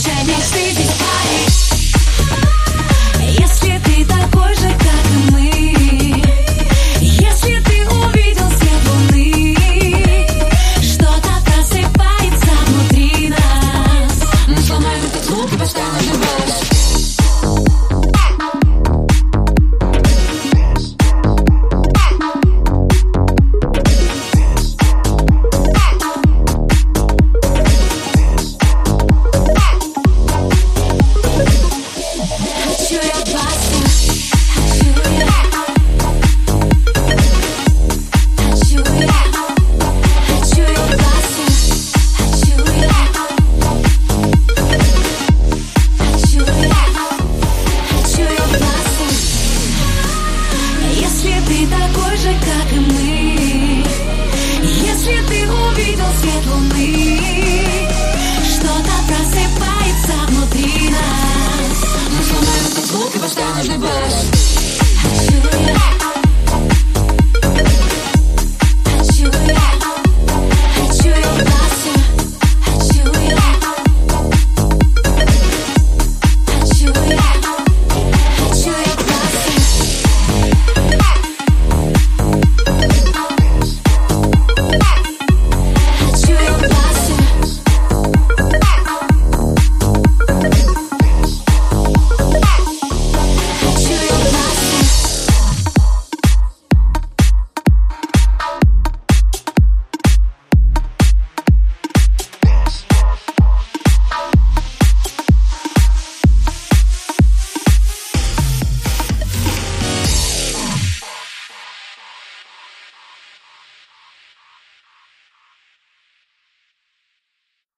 shining street is party. же, как и мы. Если ты увидел свет луны, что-то просыпается внутри нас. Мы сломаем этот звук и поставим наш бас.